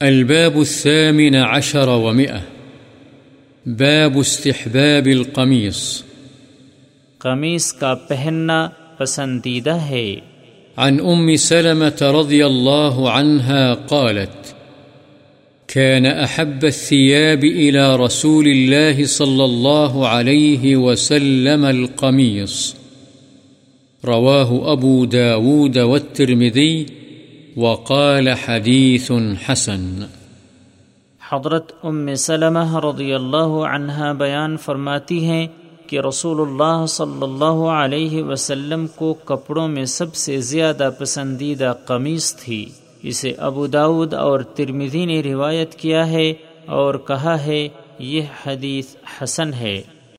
الباب الثامن عشر ومئة. باب استحباب القميص. قمیص کا پہننا پسندیدہ ہے۔ عن أم سلمة رضي الله عنها قالت كان أحب الثياب إلى رسول الله صلى الله عليه وسلم القميص. رواه أبو داود والترمذي وقال حديث حسن. حضرت ام سلمہ رضی اللہ عنہا بیان فرماتی ہیں کہ رسول اللہ صلی اللہ علیہ وسلم کو کپڑوں میں سب سے زیادہ پسندیدہ قمیص تھی۔ اسے ابو داود اور ترمذی نے روایت کیا ہے اور کہا ہے، یہ حدیث حسن ہے۔